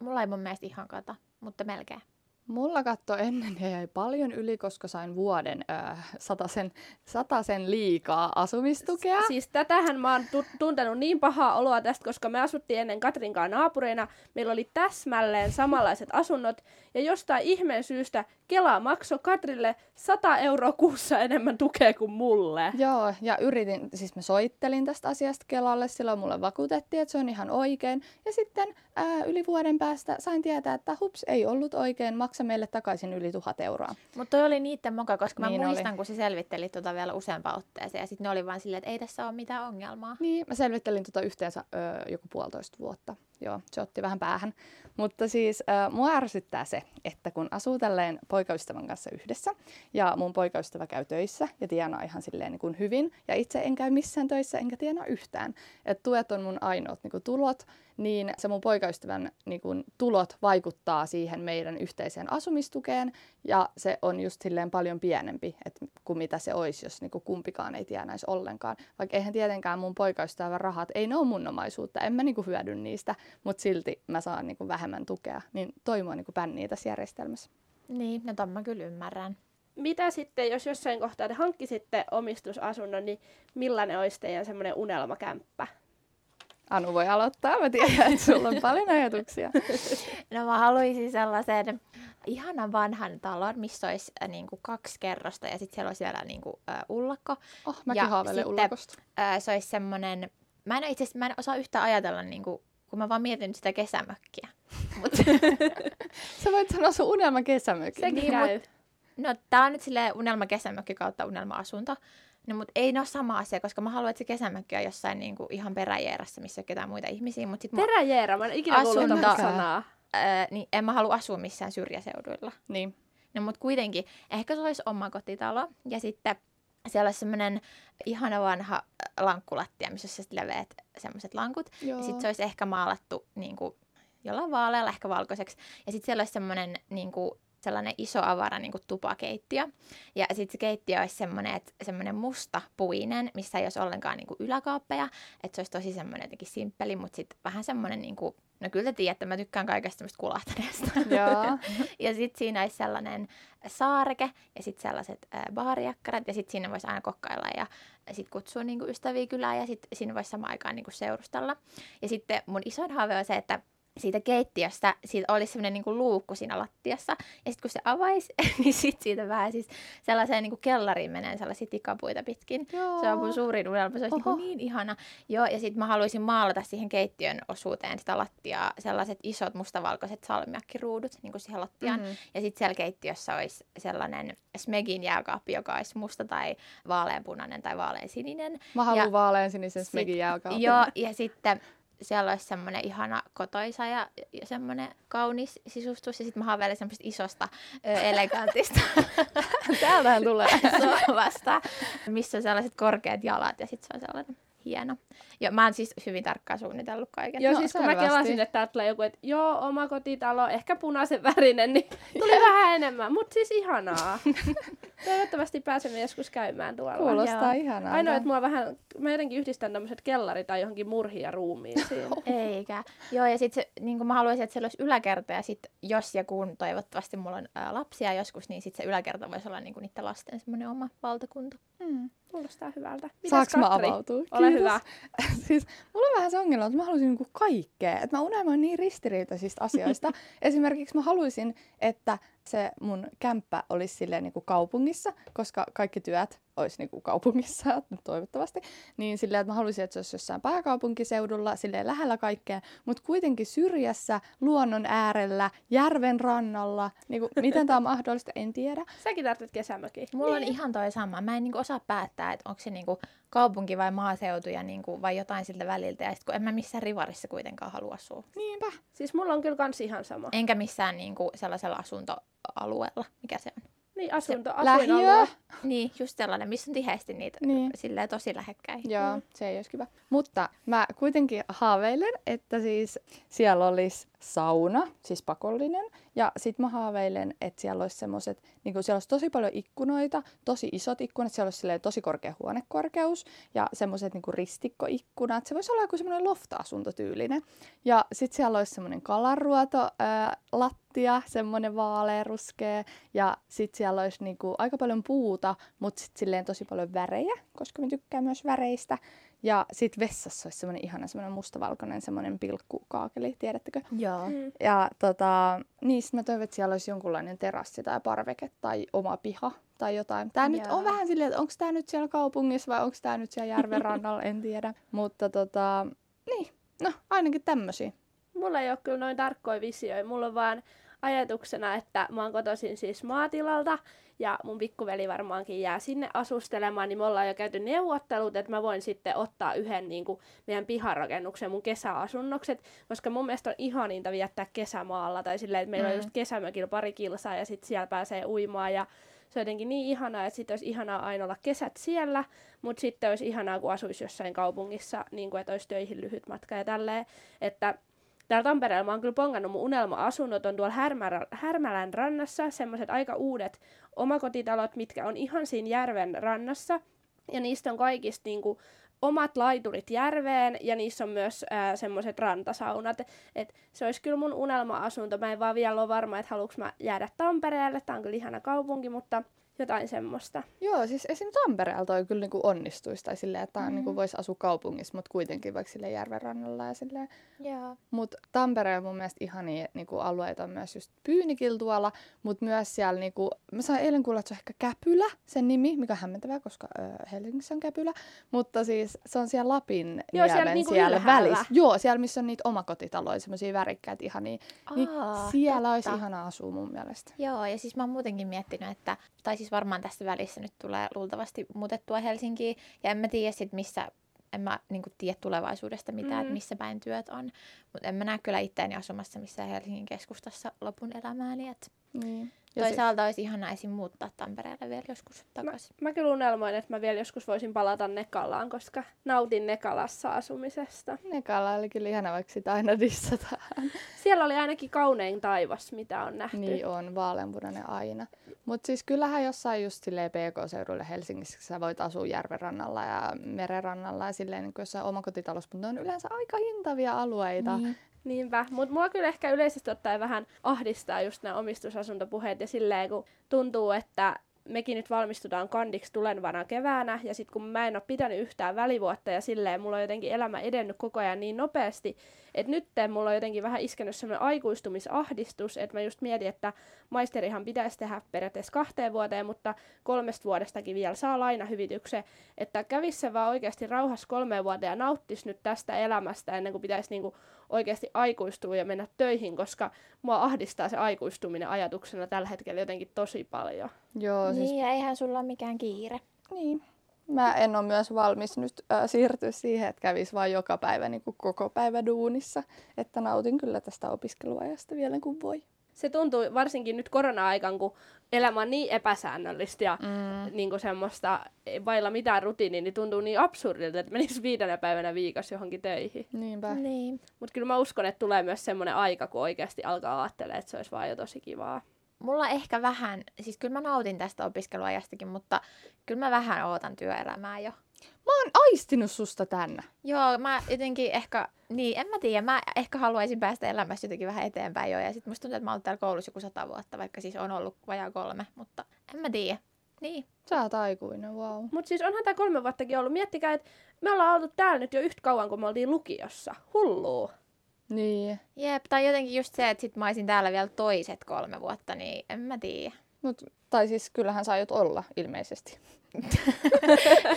Mulla ei mun mielestä ihan kata, mutta melkein. Mulla katto ennen ja jäi paljon yli, koska sain vuoden äh, satasen, satasen liikaa asumistukea. Siis tätähän mä oon tu- tuntenut niin pahaa oloa tästä, koska me asuttiin ennen Katrinkaan naapureina. Meillä oli täsmälleen samanlaiset asunnot. Ja jostain ihmeen syystä Kela maksoi Katrille 100 euroa kuussa enemmän tukea kuin mulle. Joo, ja yritin, siis mä soittelin tästä asiasta Kelalle, silloin mulle vakuutettiin, että se on ihan oikein. Ja sitten ää, yli vuoden päästä sain tietää, että hups, ei ollut oikein, maksa meille takaisin yli tuhat euroa. Mutta toi oli niiden moka, koska mä Niin niin oli. muistan, kun se selvitteli tota vielä useampaan otteeseen. Ja sitten ne oli vaan silleen, että ei tässä ole mitään ongelmaa. Niin, mä selvittelin tota yhteensä ö, joku puolitoista vuotta. Joo, se otti vähän päähän. Mutta siis ö, mua ärsyttää se, että kun asuu tälleen poikaystävän kanssa yhdessä ja mun poikaystävä käy töissä ja tienaa ihan silleen niin kuin hyvin ja itse en käy missään töissä enkä tienaa yhtään. Että tuet on mun ainoat niin kuin tulot, niin se mun poikaystävän niin kuin, tulot vaikuttaa siihen meidän yhteiseen asumistukeen ja se on just silleen paljon pienempi et, kuin mitä se olisi, jos niin kuin, kumpikaan ei tienäisi ollenkaan. Vaikka eihän tietenkään mun poikaystävän rahat, ei ne ole mun omaisuutta, en mä niin kuin, hyödy niistä, mutta silti mä saan niin kuin, vähemmän tukea, niin toi mua niin kuin, pännii tässä järjestelmässä. Niin, no ton mä kyllä ymmärrän. Mitä sitten, jos jossain kohtaa te hankkisitte omistusasunnon, niin millainen olisi teidän semmoinen unelmakämppä? Anu voi aloittaa, mä tiedän, että sulla on paljon ajatuksia. No mä haluaisin sellaisen ihanan vanhan talon, missä olisi äh, niinku kaksi kerrosta ja sitten siellä olisi vielä niinku, äh, ullakko. Oh, mäkin Ja haaveilen sitten- ullakosta. Äh, se olisi semmoinen, mä en itse mä en osaa yhtään ajatella, niinku, kun mä vaan mietin sitä kesämökkiä. Mut, Sä voit sanoa sun unelma kesämökin. Sekin Niin, käy. no tää on nyt silleen unelma kesämökki kautta unelma asunto. No, mutta ei ne ole sama asia, koska mä haluan, että se kesämökki on jossain niinku ihan peräjäärässä, missä ei ole ketään muita ihmisiä. Mutta sit mä, Peräjeera, mä en ikinä kuullut tota sanaa. ää, niin en mä halua asua missään syrjäseuduilla. Niin. No mutta kuitenkin, ehkä se olisi oma kotitalo ja sitten siellä olisi semmoinen ihana vanha lankkulattia, missä olisi leveät semmoiset lankut. Joo. Ja sitten se olisi ehkä maalattu niin kuin, jollain vaalealla, ehkä valkoiseksi. Ja sitten siellä olisi semmoinen niin kuin, sellainen iso avara niin kuin tupakeittiö. Ja sitten se keittiö olisi semmoinen, että semmoinen musta puinen, missä ei olisi ollenkaan niin kuin yläkaappeja. Että se olisi tosi semmoinen jotenkin simppeli, mutta sitten vähän semmoinen, niin kuin, no kyllä te tiedätte, mä tykkään kaikesta semmoista kulahtaneesta. Joo. Ja sitten siinä olisi sellainen saareke ja sitten sellaiset ää, baarijakkarat ja sitten siinä voisi aina kokkailla ja sitten kutsua niinku ystäviä kylään ja sitten siinä voisi samaan aikaan niinku seurustella. Ja sitten mun isoin haave on se, että siitä keittiöstä siitä olisi semmoinen niinku luukku siinä lattiassa. Ja sitten kun se avaisi, niin sitten siitä pääsisi sellaiseen niinku kellariin meneen sellaisia tikapuita pitkin. Joo. Se on mun suurin unelma, se olisi niinku Oho. niin ihana. Joo, ja sitten mä haluaisin maalata siihen keittiön osuuteen sitä lattiaa sellaiset isot mustavalkoiset salmiakkiruudut niin kuin siihen lattiaan. Mhm. Ja sitten siellä keittiössä olisi sellainen Smegin jääkaappi, joka olisi musta tai vaaleanpunainen tai vaaleansininen. Mä haluan Ja vaalean sinisen sit- smegin jääkaapin. Joo, ja sitten siellä olisi semmoinen ihana kotoisa ja, ja semmoinen kaunis sisustus. Ja sitten mä haaveilen semmoista isosta, ö, elegantista Täältähän tulee. sohvasta, missä on sellaiset korkeat jalat ja sitten se on sellainen hieno. Ja mä oon siis hyvin tarkkaan suunnitellut kaiken. Joo, No, siis kun mä kelasin, että täältä tulee joku, että joo, oma kotitalo, ehkä punaisen värinen, niin tuli vähän enemmän, mutta siis ihanaa. Toivottavasti pääsemme joskus käymään tuolla. Kuulostaa Joo. ihanaa. Ainoa, että mua vähän, mä jotenkin yhdistän tämmöiset kellari tai johonkin murhiin ja ruumiisiin. Eikä. Joo, ja sitten niin mä haluaisin, että siellä olisi yläkerta, ja sitten jos ja kun toivottavasti mulla on ää, lapsia joskus, niin sitten se yläkerta voisi olla niin kuin niiden lasten semmoinen oma valtakunta. Mm. Kuulostaa hyvältä. Mitäs Saanko mä Katri? avautua? Ole Kiitos. hyvä. siis mulla on vähän se ongelma, että mä haluaisin niinku kaikkea. Että mä unelmoin niin ristiriitaisista asioista. Esimerkiksi mä haluaisin, että se mun kämppä olisi silleen niin kuin kaupungissa, koska kaikki työt olisi niin kuin kaupungissa, toivottavasti, niin silleen, että mä haluaisin, että se olisi jossain pääkaupunkiseudulla, silleen lähellä kaikkea, mutta kuitenkin syrjässä, luonnon äärellä, järven rannalla. Niin kuin, miten tämä on mahdollista, en tiedä. Säkin tarvitset kesämökin. Mulla niin. on ihan toi sama. Mä en niinku osaa päättää, että onko se niinku kaupunki vai maaseutu ja niinku, vai jotain siltä väliltä. Ja sit kun en mä missään rivarissa kuitenkaan halua asua. Niinpä. Siis mulla on kyllä kans ihan sama. Enkä missään niinku sellaisella asuntoalueella, mikä se on. Niin, asunto, Lähiö. asuinalue. Niin, just sellainen, missä on tiheästi niitä Niin. silleen tosi lähekkäin. Joo, se ei olisi kiva. Mutta mä kuitenkin haaveilen, että siis siellä olisi sauna, siis pakollinen. Ja sit mä haaveilen, että siellä olisi semmoiset, niin siellä olisi tosi paljon ikkunoita, tosi isot ikkunat, siellä olisi silleen tosi korkea huonekorkeus ja semmoiset niin ristikkoikkunat. Se voisi olla joku semmoinen lofta-asuntotyylinen. Ja sit siellä olisi semmoinen kalaruoto, ää, lattia, semmoinen vaalearuskea. Ja sit siellä olisi niinku aika paljon puuta, mutta sit silleen tosi paljon värejä, koska mä tykkään myös väreistä. Ja sit vessassa olisi semmoinen ihana semmoinen mustavalkoinen semmoinen pilkkukaakeli, tiedättekö? Joo. Mm. Ja tota, niin sit mä toivon, että siellä olisi jonkunlainen terassi tai parveke tai oma piha tai jotain. Tää nyt on vähän silleen, että onko tämä nyt siellä kaupungissa vai onko tämä nyt siellä järven rannalla, en tiedä. Mutta tota, niin, no ainakin tämmöisiä. Mulla ei ole kyllä noin tarkkoja visioita. Mulla on vaan ajatuksena, että mä oon kotoisin siis maatilalta ja mun pikkuveli varmaankin jää sinne asustelemaan, niin me ollaan jo käyty neuvottelut, että mä voin sitten ottaa yhden niin kuin meidän piharakennuksen mun kesäasunnokset, koska mun mielestä on ihaninta viettää kesämaalla tai silleen, että meillä mm. on just kesämökillä pari kilsaa ja sitten siellä pääsee uimaan ja se on jotenkin niin ihanaa, että sitten olisi ihanaa aina olla kesät siellä, mutta sitten olisi ihanaa, kun asuisi jossain kaupungissa, niin kuin, että olisi töihin lyhyt matka ja tälleen, että Täällä Tampereella mä oon kyllä pongannut mun unelma-asunnot on tuolla Härmälän, Härmälän rannassa, semmoiset aika uudet omakotitalot, mitkä on ihan siinä järven rannassa. Ja niistä on kaikista niinku omat laiturit järveen ja niissä on myös semmoiset rantasaunat. Et se olisi kyllä mun unelma-asunto. Mä en vaan vielä ole varma, että haluanko mä jäädä Tampereelle. Tää on kyllä ihana kaupunki, mutta jotain semmoista. Joo, siis esim. Tampereella toi kyllä niinku onnistuisi, tai silleen, että mm. niinku voisi asua kaupungissa, mutta kuitenkin vaikka sille järven rannalla ja silleen. Joo. Mutta Tampereella mun mielestä ihania niinku, alueita on myös just Pyynikillä tuolla, mutta myös siellä, niinku, mä sain eilen kuulla, että se on ehkä Käpylä, sen nimi, mikä on hämmentävää, koska ö, Helsingissä on Käpylä, mutta siis se on siellä Lapin Joo, siellä niinku siellä ylhäällä. välissä. Joo, siellä missä on niitä omakotitaloja, semmoisia värikkäitä ihania, niin siellä olisi totta. ihana asua mun mielestä. Joo, ja siis mä oon muutenkin miettinyt, että, tai siis varmaan tässä välissä nyt tulee luultavasti muutettua Helsinkiin, ja en mä tiedä sit missä, en mä niinku tiedä tulevaisuudesta mitään, Mm. että missä päin työt on, mutta en mä näe kyllä itseäni asumassa missään Helsingin keskustassa lopun elämääni, että Niin. Ja toisaalta olisi ihana esim. muuttaa Tampereelle vielä joskus takaisin. Mä kyllä unelmoin, että mä vielä joskus voisin palata Nekalaan, koska nautin Nekalassa asumisesta. se Nekala oli kyllä ihana, vaikka sitä aina dissataan. Siellä oli ainakin kaunein taivas, mitä on nähty. Niin on, vaaleanpunainen aina. Mutta siis kyllähän jossain just silleen PK-seudulle Helsingissä sä voit asua järvenrannalla ja merenrannalla ja silleen niin kuin jossain omakotitalossa, mutta ne on yleensä aika hintavia alueita. Niin. Niinpä, mutta mua kyllä ehkä yleisesti ottaen vähän ahdistaa just nämä omistusasuntopuheet ja silleen, kun tuntuu, että mekin nyt valmistutaan kandiksi tulevana keväänä, ja sitten kun mä en ole pitänyt yhtään välivuotta, ja silleen mulla on jotenkin elämä edennyt koko ajan niin nopeasti, että nyt mulla on jotenkin vähän iskenyt semmoinen aikuistumisahdistus, että mä just mietin, että maisterihan pitäisi tehdä periaatteessa kahteen vuoteen, mutta kolmesta vuodestakin vielä saa lainahyvityksen, että kävisi se vaan oikeasti rauhassa kolmeen vuoteen ja nauttisi nyt tästä elämästä ennen kuin pitäisi niinku oikeasti aikuistua ja mennä töihin, koska mua ahdistaa se aikuistuminen ajatuksena tällä hetkellä jotenkin tosi paljon. Joo, siis Niin, ja eihän sulla ole mikään kiire. niin. Mä en ole myös valmis nyt äh, siirtyä siihen, että kävis vaan joka päivä niin kuin koko päivä duunissa. Että nautin kyllä tästä opiskeluajasta vielä kun voi. Se tuntuu varsinkin nyt korona-aikaan, kun elämä on niin epäsäännöllistä ja Mm. niin kuin semmoista vailla mitään rutiinia, niin tuntuu niin absurdilta, että menisi viidenä päivänä viikossa johonkin töihin. Niinpä. Niin. Mutta kyllä mä uskon, että tulee myös semmoinen aika, kun oikeasti alkaa ajattelemaan, että se olisi vaan jo tosi kivaa. Mulla ehkä vähän, siis kyllä mä nautin tästä opiskeluajastakin, mutta kyllä mä vähän ootan työelämää jo. Mä oon aistinut susta tänne. Joo, mä jotenkin ehkä, niin en mä tiedä, mä ehkä haluaisin päästä elämässä jotenkin vähän eteenpäin jo. Ja sit musta tuntuu, että mä oon täällä koulussa joku sata vuotta, vaikka siis on ollut vajaa kolme, mutta en mä tiedä. Niin. Sä oot aikuinen, wow. Mutta siis onhan tämä kolme vuottakin ollut. Miettikää, että me ollaan oltu täällä nyt jo yhtä kauan, kun me oltiin lukiossa. Hullua. Niin. Jep, tai jotenkin just se, että sit mä olisin täällä vielä toiset kolme vuotta, niin en mä tiedä. Mut, tai siis kyllähän sä aiot olla ilmeisesti.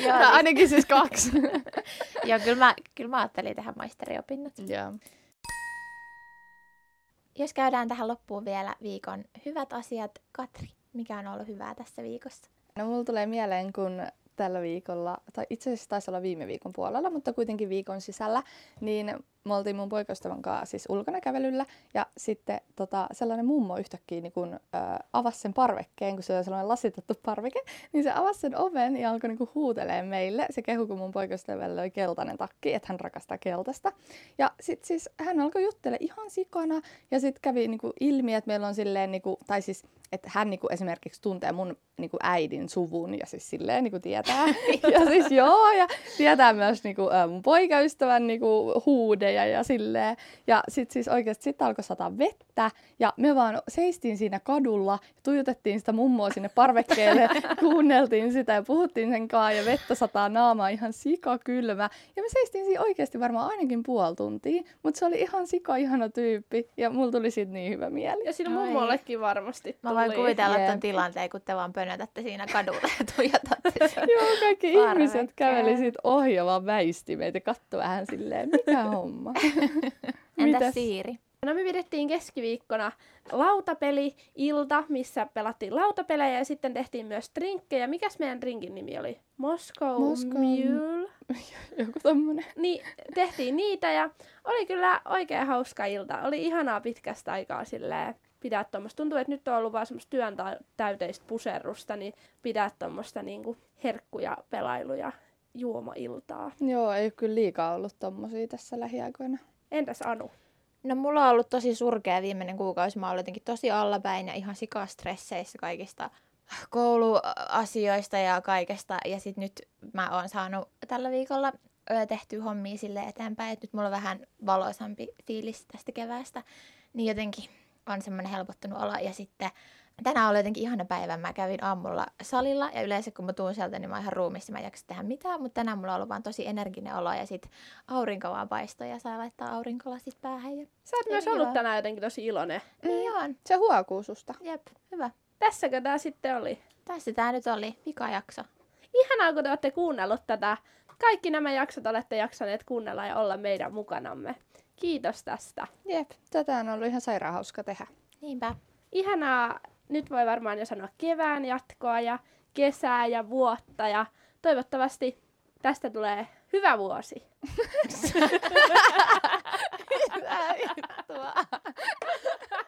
Joo, Tai ainakin siis kaksi. Joo, kyllä mä, kyllä mä ajattelin tehdä maisteriopinnot. Joo. Jos käydään tähän loppuun vielä viikon hyvät asiat. Katri, mikä on ollut hyvää tässä viikossa? No mulla tulee mieleen, kun tällä viikolla, tai itse asiassa taisi olla viime viikon puolella, mutta kuitenkin viikon sisällä, niin me oltiin mun poikaystävän kanssa siis ulkona kävelyllä ja sitten tota, sellainen mummo yhtäkkiä niin kun, ö, avasi sen parvekkeen, kun se oli sellainen lasitettu parveke, niin se avasi sen oven ja alkoi niin huutelee meille. Se kehu, kun mun poikaystävällä oli keltainen takki, että hän rakastaa keltaista. Ja sitten siis hän alkoi juttele ihan sikana ja sitten kävi niin kuin ilmi, että meillä on silleen, niin kuin, tai siis että hän niin kuin esimerkiksi tuntee mun niin kuin äidin suvun ja siis silleen niin kuin tietää. ja siis joo, ja tietää myös niin kuin, mun poikaystävän niin kuin, ja silleen. Ja sitten siis oikeasti sit alkoi sataa vettä ja me vaan seistiin siinä kadulla ja tuijotettiin sitä mummoa sinne parvekkeelle, kuunneltiin sitä ja puhuttiin sen kanssa ja vettä sataa naamaa ihan sika kylmä. Ja me seistiin siinä oikeasti varmaan ainakin puoli tuntia, mutta se oli ihan sika ihana tyyppi ja mulla tuli siitä niin hyvä mieli. Ja siinä mummollekin varmasti Mä voin tuli. kuvitella ton tilanteen, kun te vaan pönötätte siinä kadulla ja tuijotatte sen. Joo, kaikki Parvekkeen. ihmiset käveli siitä ohi ja vaan väisti meitä, katsoi vähän silleen, mikä homma. Entäs Mitäs? Siiri? No me pidettiin keskiviikkona lautapeli-ilta, missä pelattiin lautapelejä ja sitten tehtiin myös drinkkejä. Mikäs meidän drinkin nimi oli? Moscow, Moscow- Mule. Joku tommonen. Niin, tehtiin niitä ja oli kyllä oikein hauska ilta. Oli ihanaa pitkästä aikaa silleen pidää tuommoista. Tuntuu, että nyt on ollut vaan semmoista työn tä- täyteistä puserrusta, niin pidää tuommoista niinku herkkuja, pelailuja, juomailtaa. Joo, ei kyllä liikaa ollut tommosia tässä lähiaikoina. Entäs Anu? No mulla on ollut tosi surkea viimeinen kuukausi. Mä oon jotenkin tosi allapäin ja ihan sikastresseissä kaikista kouluasioista ja kaikesta. Ja sit nyt mä oon saanut tällä viikolla ö, tehtyä hommia sille eteenpäin, että nyt mulla on vähän valoisampi fiilis tästä keväästä. Niin jotenkin on semmoinen helpottunut olo. Ja sitten tänään oli jotenkin ihana päivä. Mä kävin aamulla salilla ja yleensä kun mä tuun sieltä, niin mä oon ihan ruumissa. Mä en jaksa tehdä mitään, mutta tänään mulla on ollut vaan tosi energinen olo ja sit aurinko vaan paistoi ja sai laittaa aurinkolasit päähän. Ja... Sä oot myös Kiva. ollut tänään jotenkin tosi iloinen. Niin on. Se huokuu susta. Jep, hyvä. Tässäkö tää sitten oli? Tässä tää nyt oli, vikajakso. Ihanaa, kun te olette kuunnellut tätä. Kaikki nämä jaksot olette jaksaneet kuunnella ja olla meidän mukanamme. Kiitos tästä. Jep, tätä on ollut ihan sairaan hauska tehdä. Niinpä. Ihanaa, nyt voi varmaan jo sanoa kevään jatkoa ja kesää ja vuotta ja toivottavasti tästä tulee hyvä vuosi. Mitä?